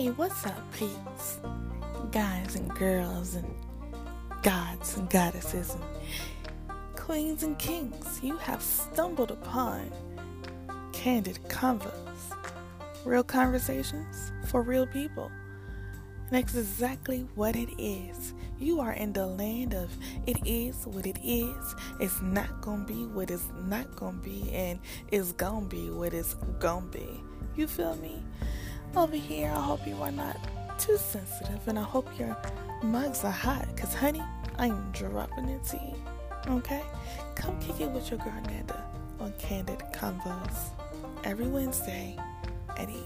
Hey, what's up, peeps? Guys and girls and gods and goddesses and queens and kings, you have stumbled upon candid convos, real conversations for real people. And that's exactly what it is. You are in the land of it is what it is. It's not gonna be what it's not gonna be, and it's gonna be what it's gonna be. You feel me? Over here, I hope you are not too sensitive, and I hope your mugs are hot, because, honey, I'm dropping it to you. Okay? Come kick it with your girl Nanda on Candid Convos every Wednesday at 8.